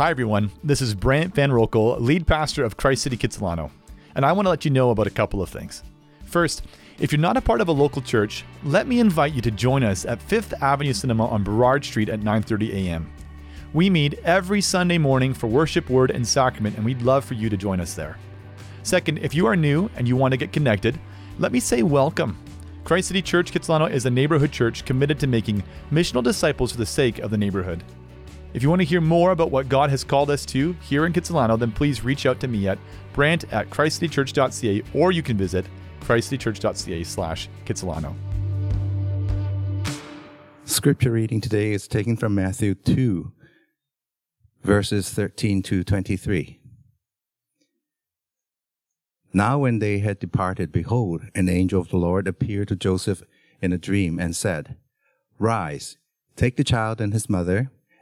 Hi, everyone. This is Brant Van Rokel, lead pastor of Christ City Kitsilano, and I want to let you know about a couple of things. First, if you're not a part of a local church, let me invite you to join us at Fifth Avenue Cinema on Burrard Street at 9:30 a.m. We meet every Sunday morning for worship, word, and sacrament, and we'd love for you to join us there. Second, if you are new and you want to get connected, let me say welcome. Christ City Church Kitsilano is a neighborhood church committed to making missional disciples for the sake of the neighborhood. If you want to hear more about what God has called us to here in Kitsilano, then please reach out to me at brant at christcitychurch.ca or you can visit christcitychurch.ca slash Kitsilano. Scripture reading today is taken from Matthew 2, verses 13 to 23. Now, when they had departed, behold, an angel of the Lord appeared to Joseph in a dream and said, Rise, take the child and his mother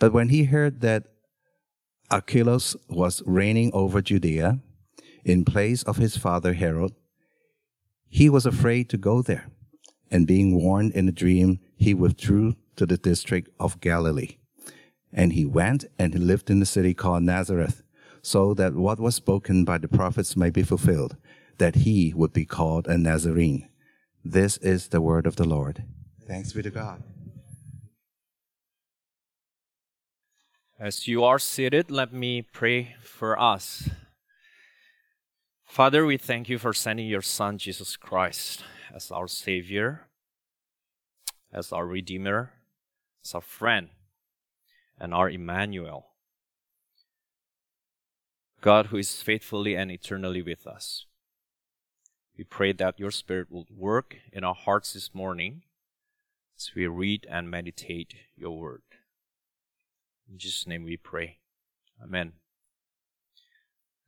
But when he heard that Archelaus was reigning over Judea in place of his father Herod, he was afraid to go there. And being warned in a dream, he withdrew to the district of Galilee. And he went and he lived in the city called Nazareth, so that what was spoken by the prophets may be fulfilled, that he would be called a Nazarene. This is the word of the Lord. Thanks be to God. As you are seated, let me pray for us. Father, we thank you for sending your Son, Jesus Christ, as our Savior, as our Redeemer, as our friend, and our Emmanuel. God, who is faithfully and eternally with us. We pray that your Spirit will work in our hearts this morning as we read and meditate your word. In Jesus' name we pray. Amen.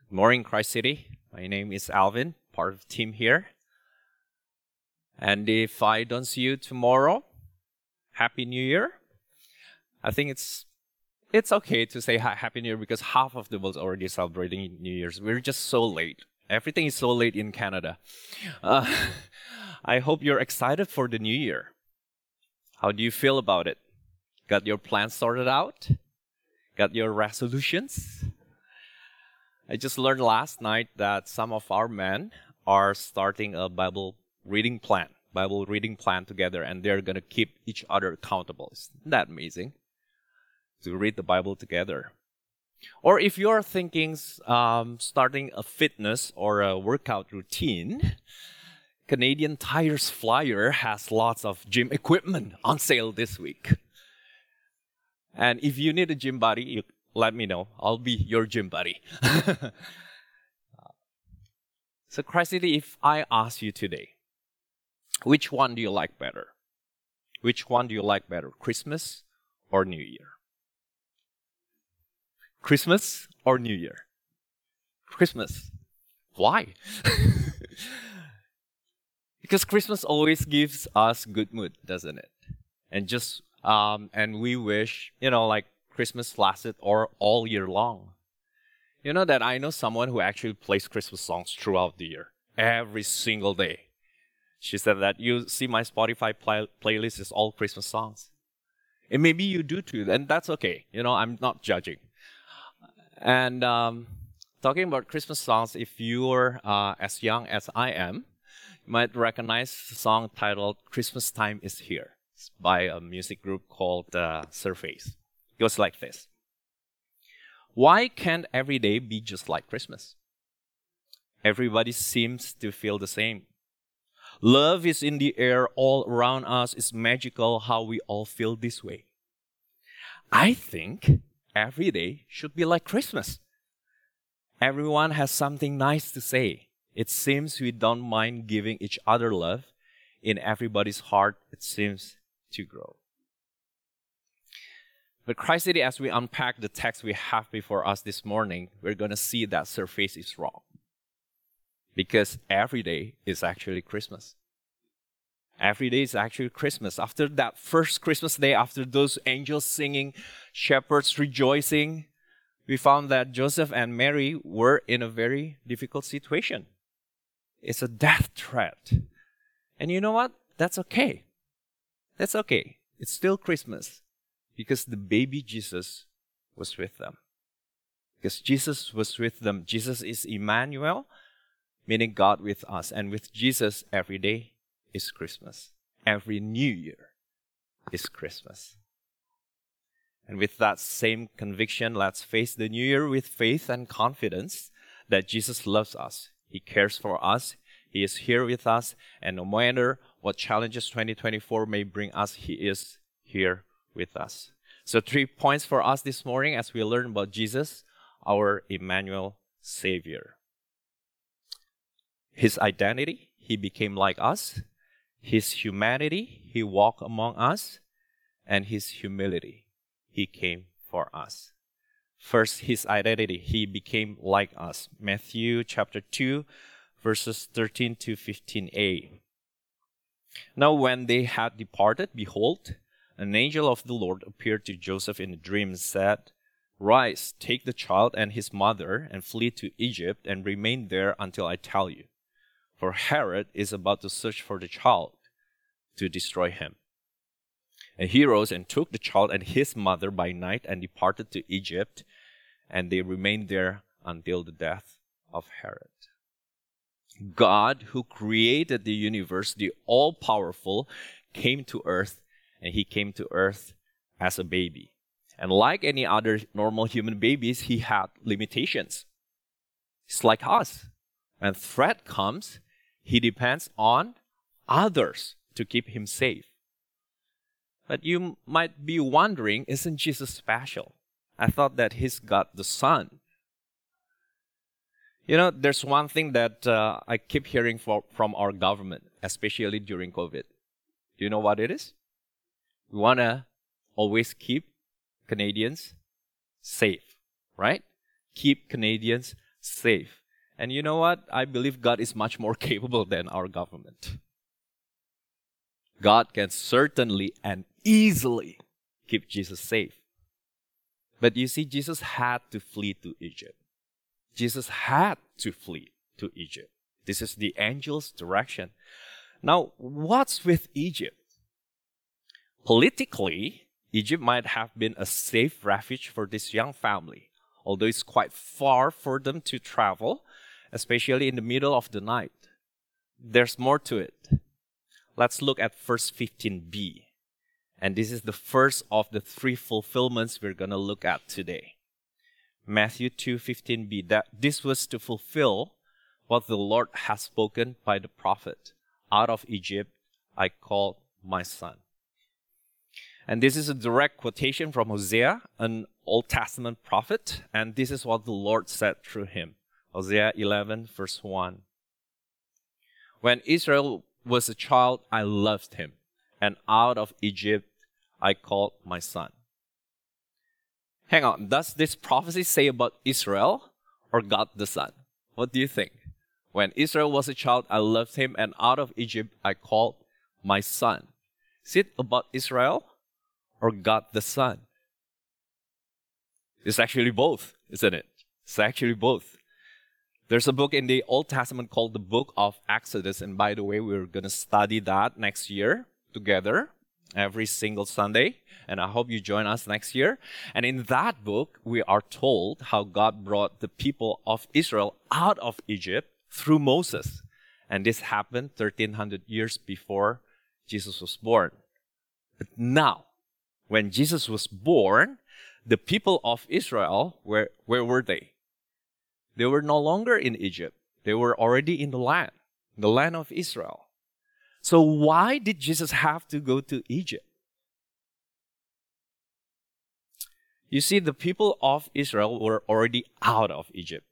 Good morning, Christ City. My name is Alvin, part of the team here. And if I don't see you tomorrow, Happy New Year. I think it's it's okay to say Happy New Year because half of the world's already celebrating New Year's. We're just so late. Everything is so late in Canada. Uh, I hope you're excited for the new year. How do you feel about it? Got your plans sorted out? Got your resolutions? I just learned last night that some of our men are starting a Bible reading plan, Bible reading plan together, and they're going to keep each other accountable. Isn't that amazing? To read the Bible together. Or if you're thinking um, starting a fitness or a workout routine, Canadian Tire's flyer has lots of gym equipment on sale this week. And if you need a gym buddy, let me know. I'll be your gym buddy. so, Christ City, if I ask you today, which one do you like better? Which one do you like better, Christmas or New Year? Christmas or New Year? Christmas. Why? because Christmas always gives us good mood, doesn't it? And just um, and we wish, you know, like Christmas lasted or all year long. You know that I know someone who actually plays Christmas songs throughout the year, every single day. She said that you see my Spotify play- playlist is all Christmas songs. And maybe you do too, and that's okay. You know, I'm not judging. And um, talking about Christmas songs, if you're uh, as young as I am, you might recognize the song titled Christmas Time is Here. By a music group called uh, Surface. It goes like this Why can't every day be just like Christmas? Everybody seems to feel the same. Love is in the air all around us. It's magical how we all feel this way. I think every day should be like Christmas. Everyone has something nice to say. It seems we don't mind giving each other love. In everybody's heart, it seems to grow. But Christ City, as we unpack the text we have before us this morning, we're going to see that surface is wrong because every day is actually Christmas. Every day is actually Christmas. After that first Christmas day, after those angels singing, shepherds rejoicing, we found that Joseph and Mary were in a very difficult situation. It's a death threat. And you know what? That's okay. That's okay. It's still Christmas because the baby Jesus was with them. Because Jesus was with them. Jesus is Emmanuel meaning God with us. And with Jesus, every day is Christmas. Every new year is Christmas. And with that same conviction, let's face the new year with faith and confidence that Jesus loves us. He cares for us. He is here with us. And no matter what challenges 2024 may bring us, He is here with us. So, three points for us this morning as we learn about Jesus, our Emmanuel Savior. His identity, he became like us. His humanity, he walked among us. And his humility, he came for us. First, his identity, he became like us. Matthew chapter 2, verses 13 to 15a. Now, when they had departed, behold, an angel of the Lord appeared to Joseph in a dream and said, Rise, take the child and his mother, and flee to Egypt, and remain there until I tell you for Herod is about to search for the child to destroy him. And he rose and took the child and his mother by night and departed to Egypt, and they remained there until the death of Herod. God, who created the universe, the all powerful, came to earth, and he came to earth as a baby. And like any other normal human babies, he had limitations. It's like us. When threat comes, he depends on others to keep him safe. But you might be wondering, isn't Jesus special? I thought that he's got the Son. You know, there's one thing that uh, I keep hearing for, from our government, especially during COVID. Do you know what it is? We want to always keep Canadians safe, right? Keep Canadians safe. And you know what? I believe God is much more capable than our government. God can certainly and easily keep Jesus safe. But you see, Jesus had to flee to Egypt. Jesus had to flee to Egypt. This is the angel's direction. Now, what's with Egypt? Politically, Egypt might have been a safe refuge for this young family, although it's quite far for them to travel especially in the middle of the night. There's more to it. Let's look at verse 15b. And this is the first of the three fulfillments we're going to look at today. Matthew 2:15b that this was to fulfill what the Lord has spoken by the prophet. Out of Egypt I called my son. And this is a direct quotation from Hosea, an Old Testament prophet, and this is what the Lord said through him. Hosea 11, verse 1. When Israel was a child, I loved him, and out of Egypt I called my son. Hang on, does this prophecy say about Israel or God the Son? What do you think? When Israel was a child, I loved him, and out of Egypt I called my son. Is it about Israel or God the Son? It's actually both, isn't it? It's actually both. There's a book in the Old Testament called the Book of Exodus. And by the way, we're going to study that next year together every single Sunday. And I hope you join us next year. And in that book, we are told how God brought the people of Israel out of Egypt through Moses. And this happened 1300 years before Jesus was born. But now, when Jesus was born, the people of Israel, where, where were they? They were no longer in Egypt. They were already in the land, the land of Israel. So why did Jesus have to go to Egypt? You see, the people of Israel were already out of Egypt,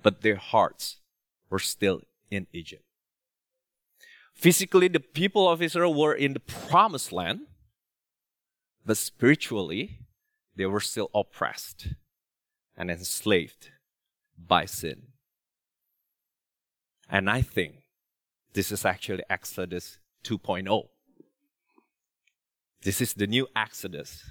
but their hearts were still in Egypt. Physically, the people of Israel were in the promised land, but spiritually, they were still oppressed and enslaved by sin. And I think this is actually Exodus 2.0. This is the new Exodus.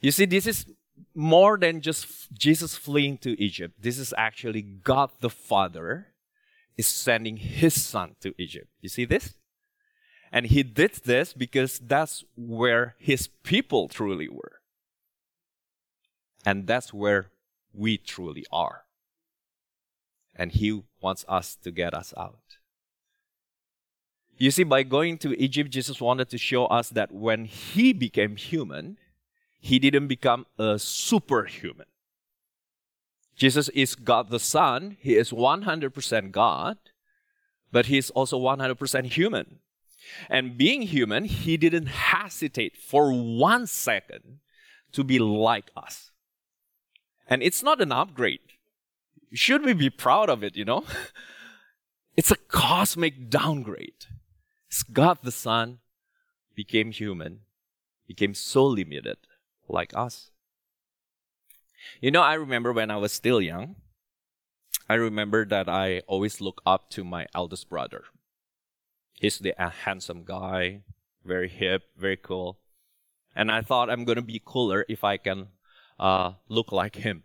You see, this is more than just Jesus fleeing to Egypt. This is actually God the Father is sending his son to Egypt. You see this? And he did this because that's where his people truly were. And that's where we truly are. And He wants us to get us out. You see, by going to Egypt, Jesus wanted to show us that when He became human, He didn't become a superhuman. Jesus is God the Son, He is 100% God, but He is also 100% human. And being human, He didn't hesitate for one second to be like us. And it's not an upgrade. Should we be proud of it, you know? it's a cosmic downgrade. It's God the Son became human, became so limited like us. You know, I remember when I was still young, I remember that I always look up to my eldest brother. He's the handsome guy, very hip, very cool. And I thought I'm going to be cooler if I can uh, look like him.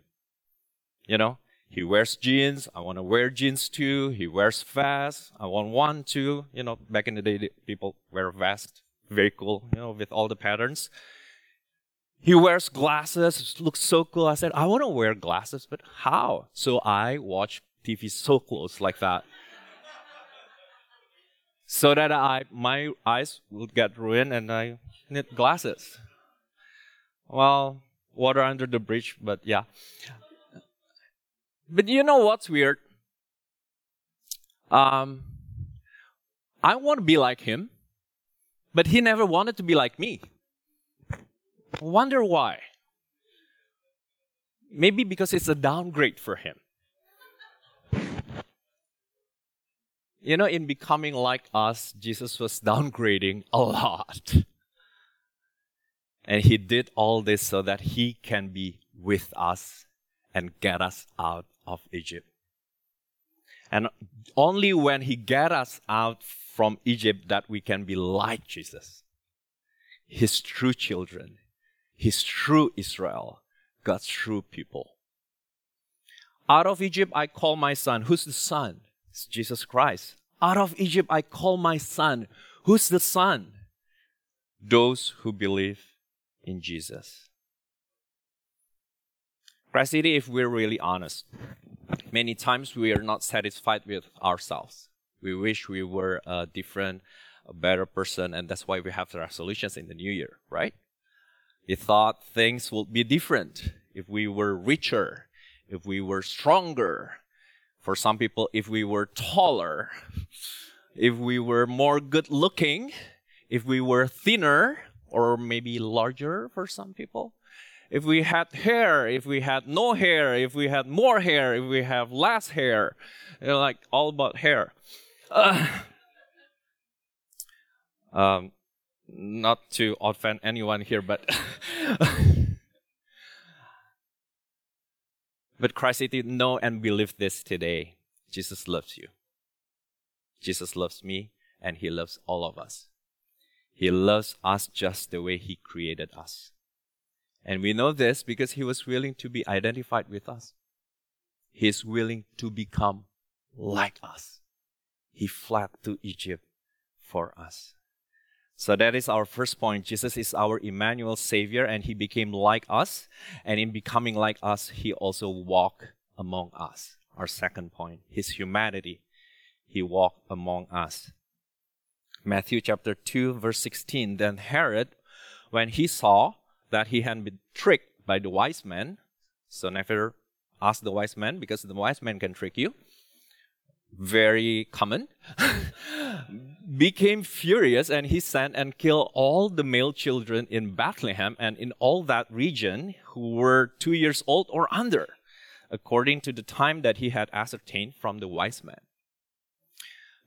You know, he wears jeans. I want to wear jeans too. He wears vests. I want one too. You know, back in the day, people wear vests. Very cool, you know, with all the patterns. He wears glasses. Looks so cool. I said, I want to wear glasses, but how? So I watch TV so close like that. so that I my eyes will get ruined and I need glasses. Well, water under the bridge, but yeah. But you know what's weird? Um, I want to be like him, but he never wanted to be like me. Wonder why? Maybe because it's a downgrade for him. You know, in becoming like us, Jesus was downgrading a lot. And he did all this so that he can be with us and get us out of Egypt. And only when he get us out from Egypt that we can be like Jesus. His true children, his true Israel, God's true people. Out of Egypt I call my son. Who's the son? It's Jesus Christ. Out of Egypt I call my son. Who's the son? Those who believe in Jesus. If we're really honest, many times we are not satisfied with ourselves. We wish we were a different, a better person, and that's why we have resolutions in the new year, right? We thought things would be different if we were richer, if we were stronger. For some people, if we were taller, if we were more good looking, if we were thinner, or maybe larger for some people. If we had hair, if we had no hair, if we had more hair, if we have less hair, you know, like all about hair. Uh, um, not to offend anyone here, but but Christ did know and believe this today. Jesus loves you. Jesus loves me, and He loves all of us. He loves us just the way He created us. And we know this because he was willing to be identified with us. He is willing to become like us. He fled to Egypt for us. So that is our first point. Jesus is our Emmanuel Savior, and He became like us. And in becoming like us, He also walked among us. Our second point, His humanity. He walked among us. Matthew chapter 2, verse 16. Then Herod, when he saw that he had been tricked by the wise men, so never ask the wise men because the wise men can trick you. Very common. became furious and he sent and killed all the male children in Bethlehem and in all that region who were two years old or under, according to the time that he had ascertained from the wise men.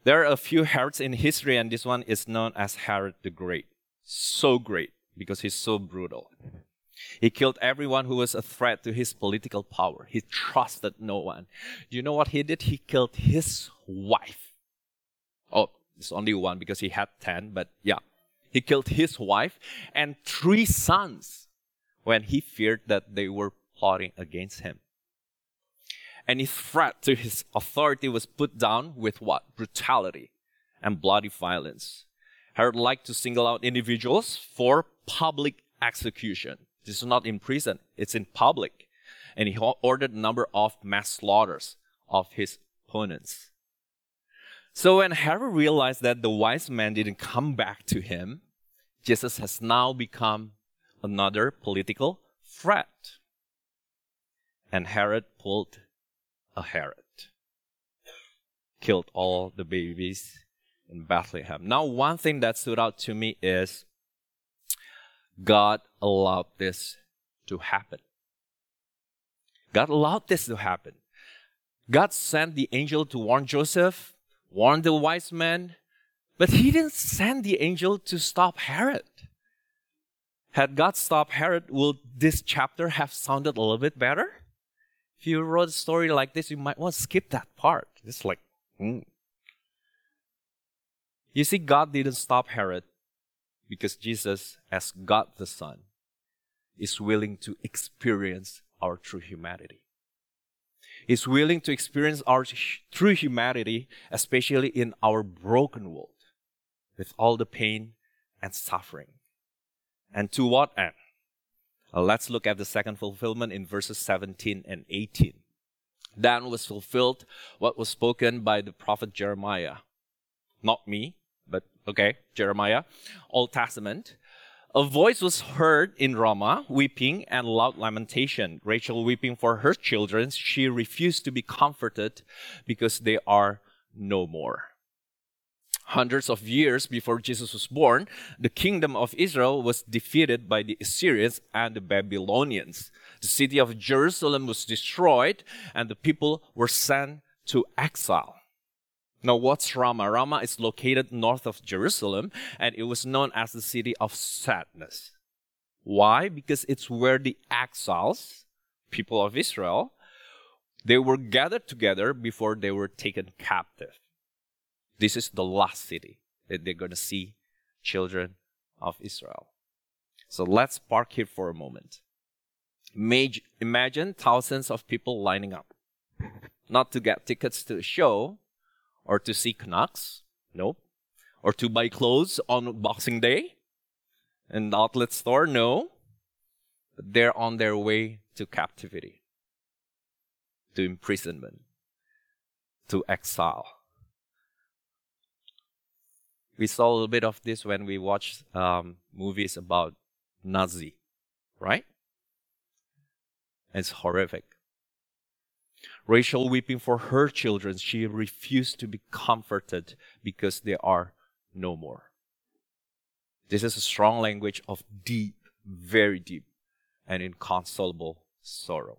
There are a few Herods in history, and this one is known as Herod the Great. So great because he's so brutal. He killed everyone who was a threat to his political power. He trusted no one. Do you know what he did? He killed his wife. Oh, it's only one because he had 10, but yeah. He killed his wife and three sons when he feared that they were plotting against him. Any threat to his authority was put down with what? Brutality and bloody violence. Herod liked to single out individuals for public execution. This is not in prison, it's in public. And he ordered a number of mass slaughters of his opponents. So when Herod realized that the wise men didn't come back to him, Jesus has now become another political threat. And Herod pulled a Herod, killed all the babies in Bethlehem. Now, one thing that stood out to me is God allowed this to happen. God allowed this to happen. God sent the angel to warn Joseph warn the wise men, but he didn't send the angel to stop Herod. Had God stopped Herod, would this chapter have sounded a little bit better? If you wrote a story like this, you might want to skip that part. It's like, hmm. You see, God didn't stop Herod because Jesus, as God the Son, is willing to experience our true humanity is willing to experience our true humanity, especially in our broken world, with all the pain and suffering. And to what end? Uh, let's look at the second fulfillment in verses 17 and 18. Then was fulfilled what was spoken by the prophet Jeremiah. Not me, okay, Jeremiah, Old Testament. A voice was heard in Ramah, weeping and loud lamentation. Rachel weeping for her children. She refused to be comforted because they are no more. Hundreds of years before Jesus was born, the kingdom of Israel was defeated by the Assyrians and the Babylonians. The city of Jerusalem was destroyed and the people were sent to exile. Now, what's Ramah? Ramah is located north of Jerusalem, and it was known as the city of sadness. Why? Because it's where the exiles, people of Israel, they were gathered together before they were taken captive. This is the last city that they're going to see children of Israel. So let's park here for a moment. Imagine thousands of people lining up, not to get tickets to a show, or to see Canucks? No. Or to buy clothes on Boxing Day? The outlet store? No. But they're on their way to captivity, to imprisonment, to exile. We saw a little bit of this when we watched um, movies about Nazi, right? It's horrific. Rachel weeping for her children, she refused to be comforted because they are no more. This is a strong language of deep, very deep, and inconsolable sorrow.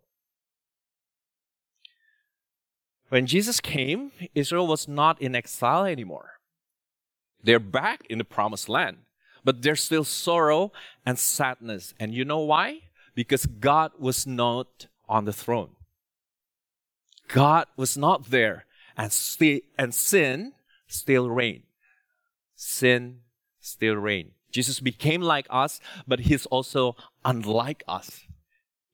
When Jesus came, Israel was not in exile anymore. They're back in the promised land, but there's still sorrow and sadness. And you know why? Because God was not on the throne. God was not there and, and sin still reigned. Sin still reigned. Jesus became like us, but he's also unlike us.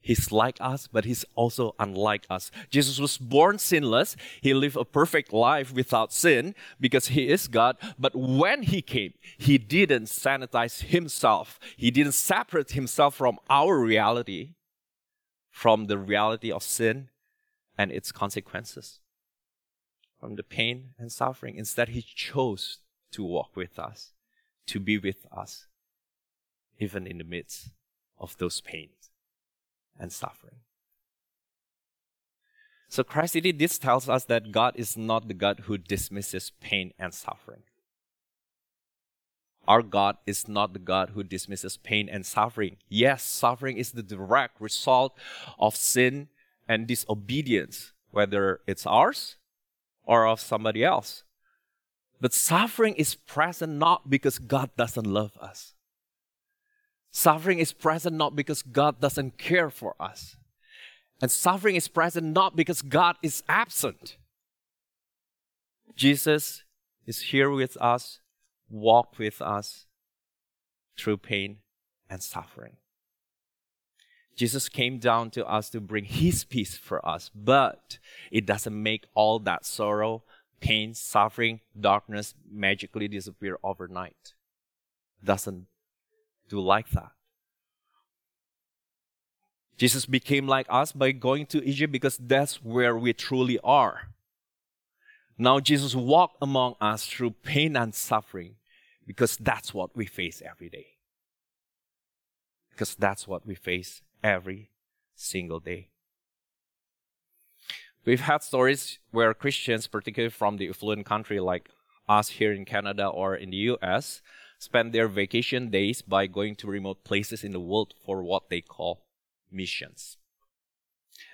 He's like us, but he's also unlike us. Jesus was born sinless. He lived a perfect life without sin because he is God. But when he came, he didn't sanitize himself. He didn't separate himself from our reality, from the reality of sin and its consequences, from the pain and suffering. Instead, he chose to walk with us, to be with us, even in the midst of those pains and suffering. So Christ this tells us that God is not the God who dismisses pain and suffering. Our God is not the God who dismisses pain and suffering. Yes, suffering is the direct result of sin and disobedience, whether it's ours or of somebody else. But suffering is present not because God doesn't love us. Suffering is present not because God doesn't care for us. And suffering is present not because God is absent. Jesus is here with us, walk with us through pain and suffering. Jesus came down to us to bring his peace for us, but it doesn't make all that sorrow, pain, suffering, darkness magically disappear overnight. Doesn't do like that. Jesus became like us by going to Egypt because that's where we truly are. Now, Jesus walked among us through pain and suffering because that's what we face every day. Because that's what we face every single day. We've had stories where Christians, particularly from the affluent country like us here in Canada or in the US, spend their vacation days by going to remote places in the world for what they call missions.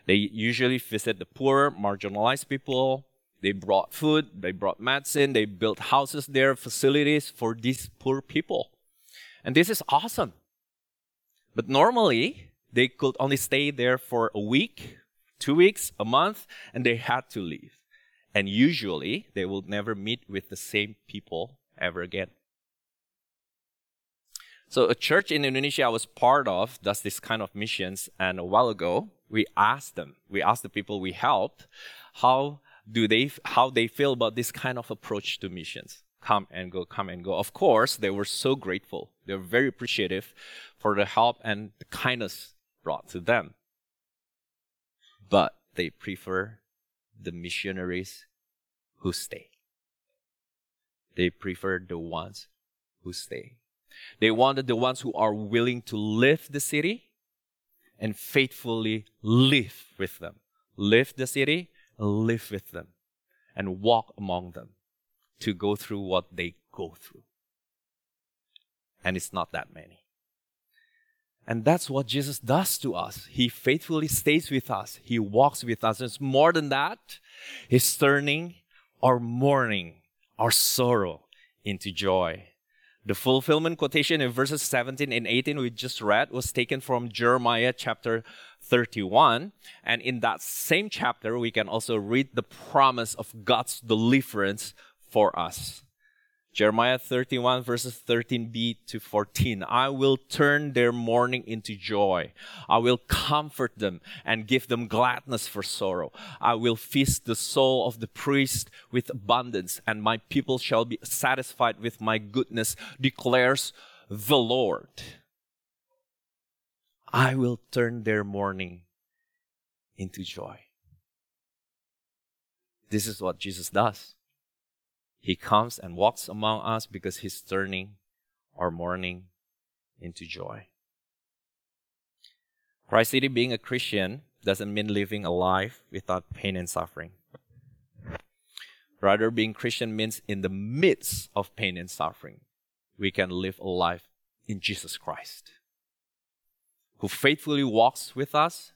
They usually visit the poor, marginalized people. They brought food, they brought medicine, they built houses there, facilities for these poor people. And this is awesome. But normally, they could only stay there for a week, two weeks, a month, and they had to leave. And usually, they will never meet with the same people ever again. So a church in Indonesia I was part of does this kind of missions, and a while ago we asked them, we asked the people we helped, how do they how they feel about this kind of approach to missions? Come and go, come and go. Of course, they were so grateful. They were very appreciative for the help and the kindness brought to them. But they prefer the missionaries who stay. They prefer the ones who stay. They wanted the ones who are willing to live the city and faithfully live with them. Live the city, live with them, and walk among them to go through what they go through. And it's not that many. And that's what Jesus does to us. He faithfully stays with us. He walks with us. And It's more than that. He's turning our mourning, our sorrow into joy. The fulfillment quotation in verses 17 and 18 we just read was taken from Jeremiah chapter 31. And in that same chapter, we can also read the promise of God's deliverance for us. Jeremiah 31 verses 13b to 14. I will turn their mourning into joy. I will comfort them and give them gladness for sorrow. I will feast the soul of the priest with abundance and my people shall be satisfied with my goodness, declares the Lord. I will turn their mourning into joy. This is what Jesus does. He comes and walks among us because he's turning our mourning into joy. Christ City being a Christian doesn't mean living a life without pain and suffering. Rather, being Christian means in the midst of pain and suffering, we can live a life in Jesus Christ, who faithfully walks with us,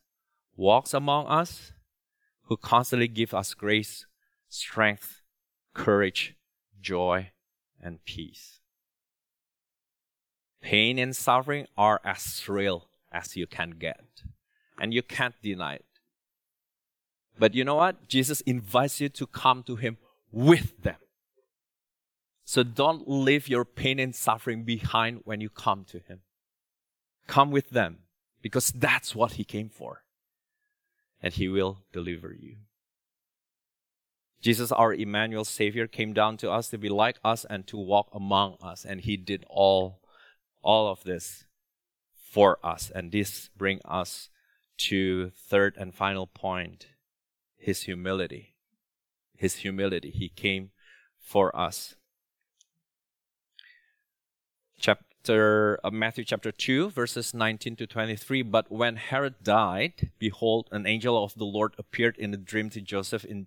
walks among us, who constantly gives us grace, strength, courage, joy, and peace. Pain and suffering are as real as you can get, and you can't deny it. But you know what? Jesus invites you to come to Him with them. So don't leave your pain and suffering behind when you come to Him. Come with them because that's what He came for. And He will deliver you. Jesus, our Emmanuel Savior, came down to us to be like us and to walk among us. And He did all, all of this for us. And this brings us to third and final point his humility his humility he came for us chapter uh, matthew chapter 2 verses 19 to 23 but when herod died behold an angel of the lord appeared in a dream to joseph in,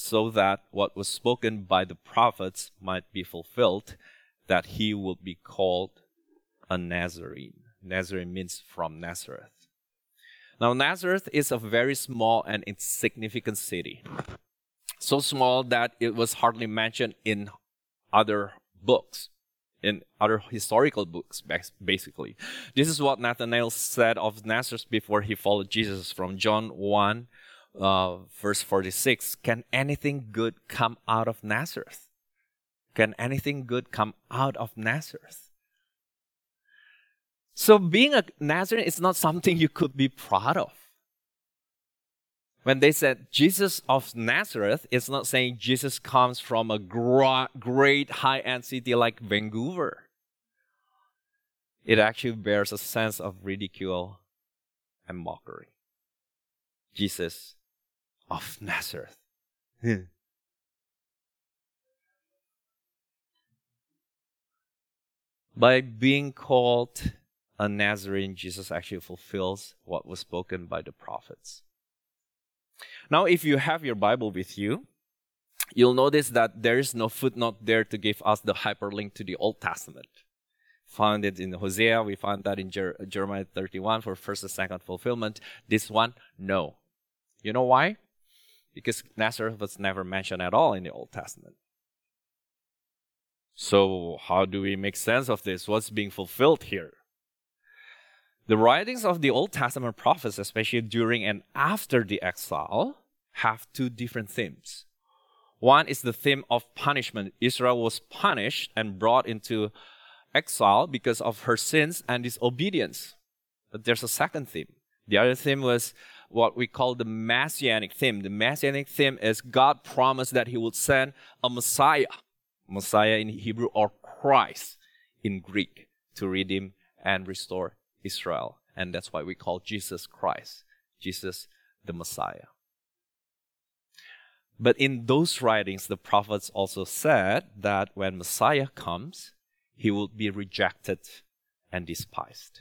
so that what was spoken by the prophets might be fulfilled, that he would be called a Nazarene. Nazarene means from Nazareth. Now, Nazareth is a very small and insignificant city. So small that it was hardly mentioned in other books, in other historical books, basically. This is what Nathanael said of Nazareth before he followed Jesus from John 1, uh, verse 46. Can anything good come out of Nazareth? Can anything good come out of Nazareth? So being a Nazarene is not something you could be proud of. When they said Jesus of Nazareth, it's not saying Jesus comes from a great high end city like Vancouver. It actually bears a sense of ridicule and mockery. Jesus of Nazareth. Hmm. By being called a Nazarene, Jesus actually fulfills what was spoken by the prophets. Now, if you have your Bible with you, you'll notice that there is no footnote there to give us the hyperlink to the Old Testament. Found it in Hosea, we found that in Jer- Jeremiah 31 for first and second fulfillment. This one, no. You know why? Because Nazareth was never mentioned at all in the Old Testament. So, how do we make sense of this? What's being fulfilled here? The writings of the Old Testament prophets, especially during and after the exile, have two different themes. One is the theme of punishment. Israel was punished and brought into exile because of her sins and disobedience. But there's a second theme. The other theme was what we call the messianic theme. The messianic theme is God promised that He would send a Messiah, Messiah in Hebrew or Christ in Greek, to redeem and restore Israel. And that's why we call Jesus Christ, Jesus the Messiah. But in those writings, the prophets also said that when Messiah comes, he will be rejected and despised.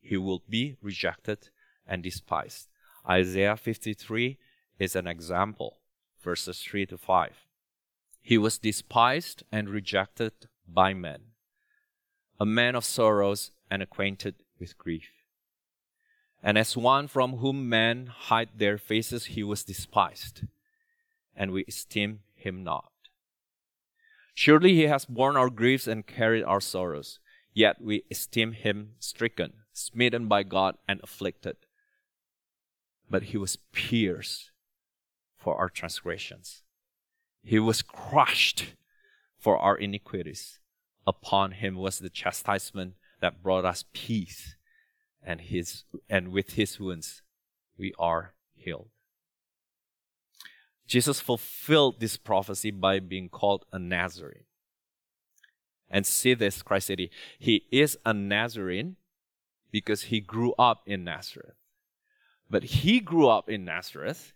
He will be rejected and despised. Isaiah 53 is an example, verses 3 to 5. He was despised and rejected by men, a man of sorrows and acquainted with grief. And as one from whom men hide their faces, he was despised, and we esteem him not. Surely he has borne our griefs and carried our sorrows, yet we esteem him stricken, smitten by God, and afflicted. But he was pierced for our transgressions, he was crushed for our iniquities. Upon him was the chastisement that brought us peace, and his and with his wounds we are healed. Jesus fulfilled this prophecy by being called a Nazarene. And see this, Christ City. He is a Nazarene because he grew up in Nazareth. But he grew up in Nazareth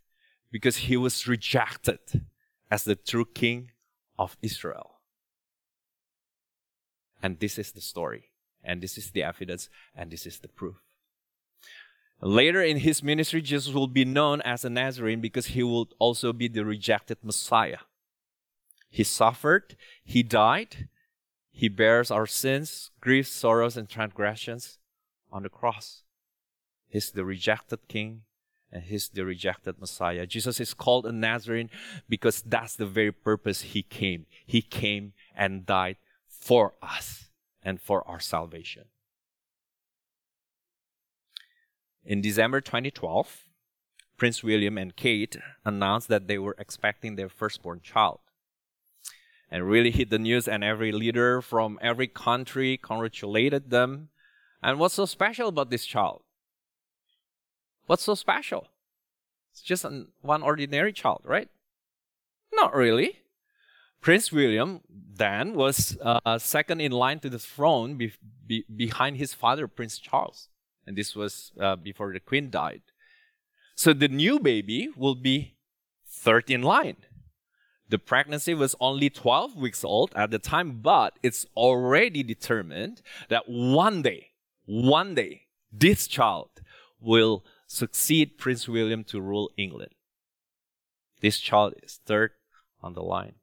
because he was rejected as the true king of Israel. And this is the story. And this is the evidence, and this is the proof. Later in his ministry, Jesus will be known as a Nazarene because he will also be the rejected Messiah. He suffered, he died, He bears our sins, griefs, sorrows, and transgressions on the cross. He's the rejected king and he's the rejected Messiah. Jesus is called a Nazarene because that's the very purpose he came. He came and died for us and for our salvation. In December 2012, Prince William and Kate announced that they were expecting their firstborn child. And really hit the news, and every leader from every country congratulated them. And what's so special about this child? What's so special? It's just an, one ordinary child, right? Not really. Prince William then was uh, second in line to the throne be- be- behind his father, Prince Charles. And this was uh, before the queen died. So the new baby will be third in line. The pregnancy was only 12 weeks old at the time, but it's already determined that one day, one day, this child will succeed Prince William to rule England. This child is third on the line.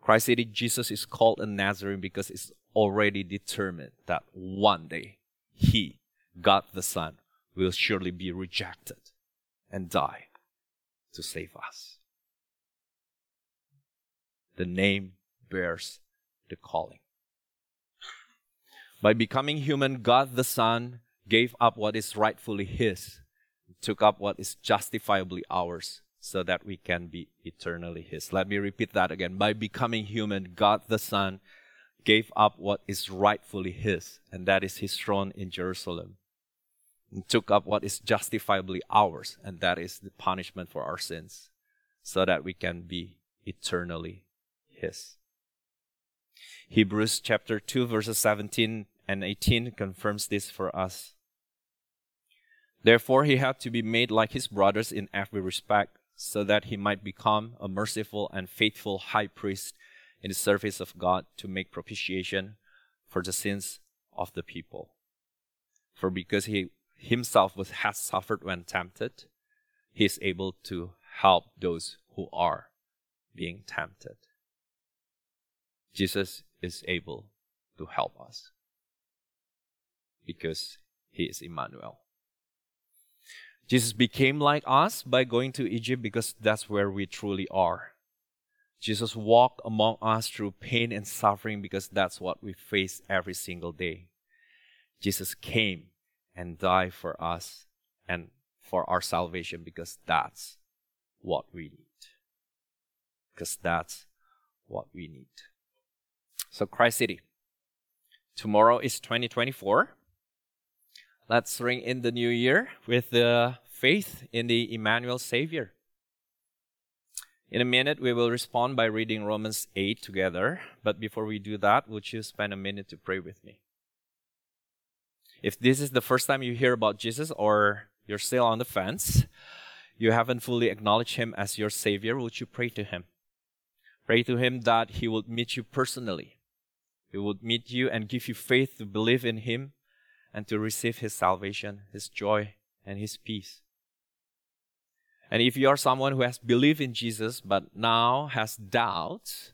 Christ City Jesus is called a Nazarene because it's already determined that one day he, God the Son, will surely be rejected and die to save us. The name bears the calling. By becoming human, God the Son gave up what is rightfully His, took up what is justifiably ours, so that we can be eternally His. Let me repeat that again. By becoming human, God the Son gave up what is rightfully His, and that is His throne in Jerusalem, and took up what is justifiably ours, and that is the punishment for our sins, so that we can be eternally His. Hebrews chapter 2, verses 17 and 18 confirms this for us. Therefore, he had to be made like his brothers in every respect, so that he might become a merciful and faithful high priest in the service of God to make propitiation for the sins of the people. For because he himself was, has suffered when tempted, he is able to help those who are being tempted. Jesus is able to help us because he is Emmanuel. Jesus became like us by going to Egypt because that's where we truly are. Jesus walked among us through pain and suffering because that's what we face every single day. Jesus came and died for us and for our salvation because that's what we need. Because that's what we need. So, Christ City. Tomorrow is 2024. Let's ring in the new year with the faith in the Emmanuel Savior. In a minute, we will respond by reading Romans 8 together. But before we do that, would you spend a minute to pray with me? If this is the first time you hear about Jesus or you're still on the fence, you haven't fully acknowledged Him as your Savior, would you pray to Him? Pray to Him that He would meet you personally. He would meet you and give you faith to believe in Him and to receive His salvation, His joy, and His peace. And if you are someone who has believed in Jesus but now has doubts,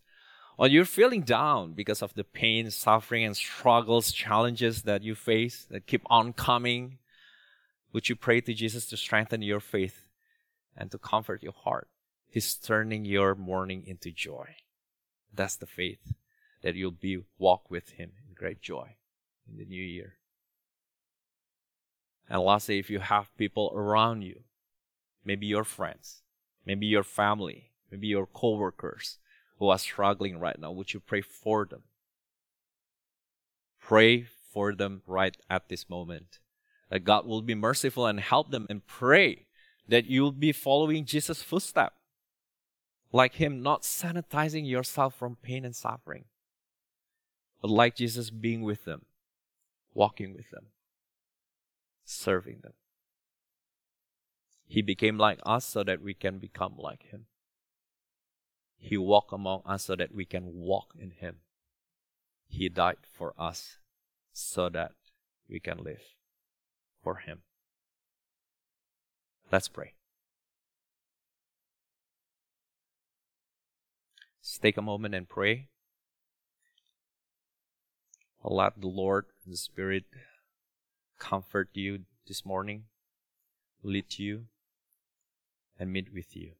or you're feeling down because of the pain, suffering, and struggles, challenges that you face that keep on coming, would you pray to Jesus to strengthen your faith and to comfort your heart? He's turning your mourning into joy. That's the faith that you'll be walk with Him in great joy in the new year. And lastly, if you have people around you, maybe your friends, maybe your family, maybe your coworkers who are struggling right now, would you pray for them? Pray for them right at this moment. That God will be merciful and help them and pray that you'll be following Jesus' footsteps. Like Him, not sanitizing yourself from pain and suffering, but like Jesus being with them, walking with them serving them. He became like us so that we can become like Him. He walked among us so that we can walk in Him. He died for us so that we can live for Him. Let's pray. Let's take a moment and pray. Let the Lord and the Spirit comfort you this morning, lead you, and meet with you.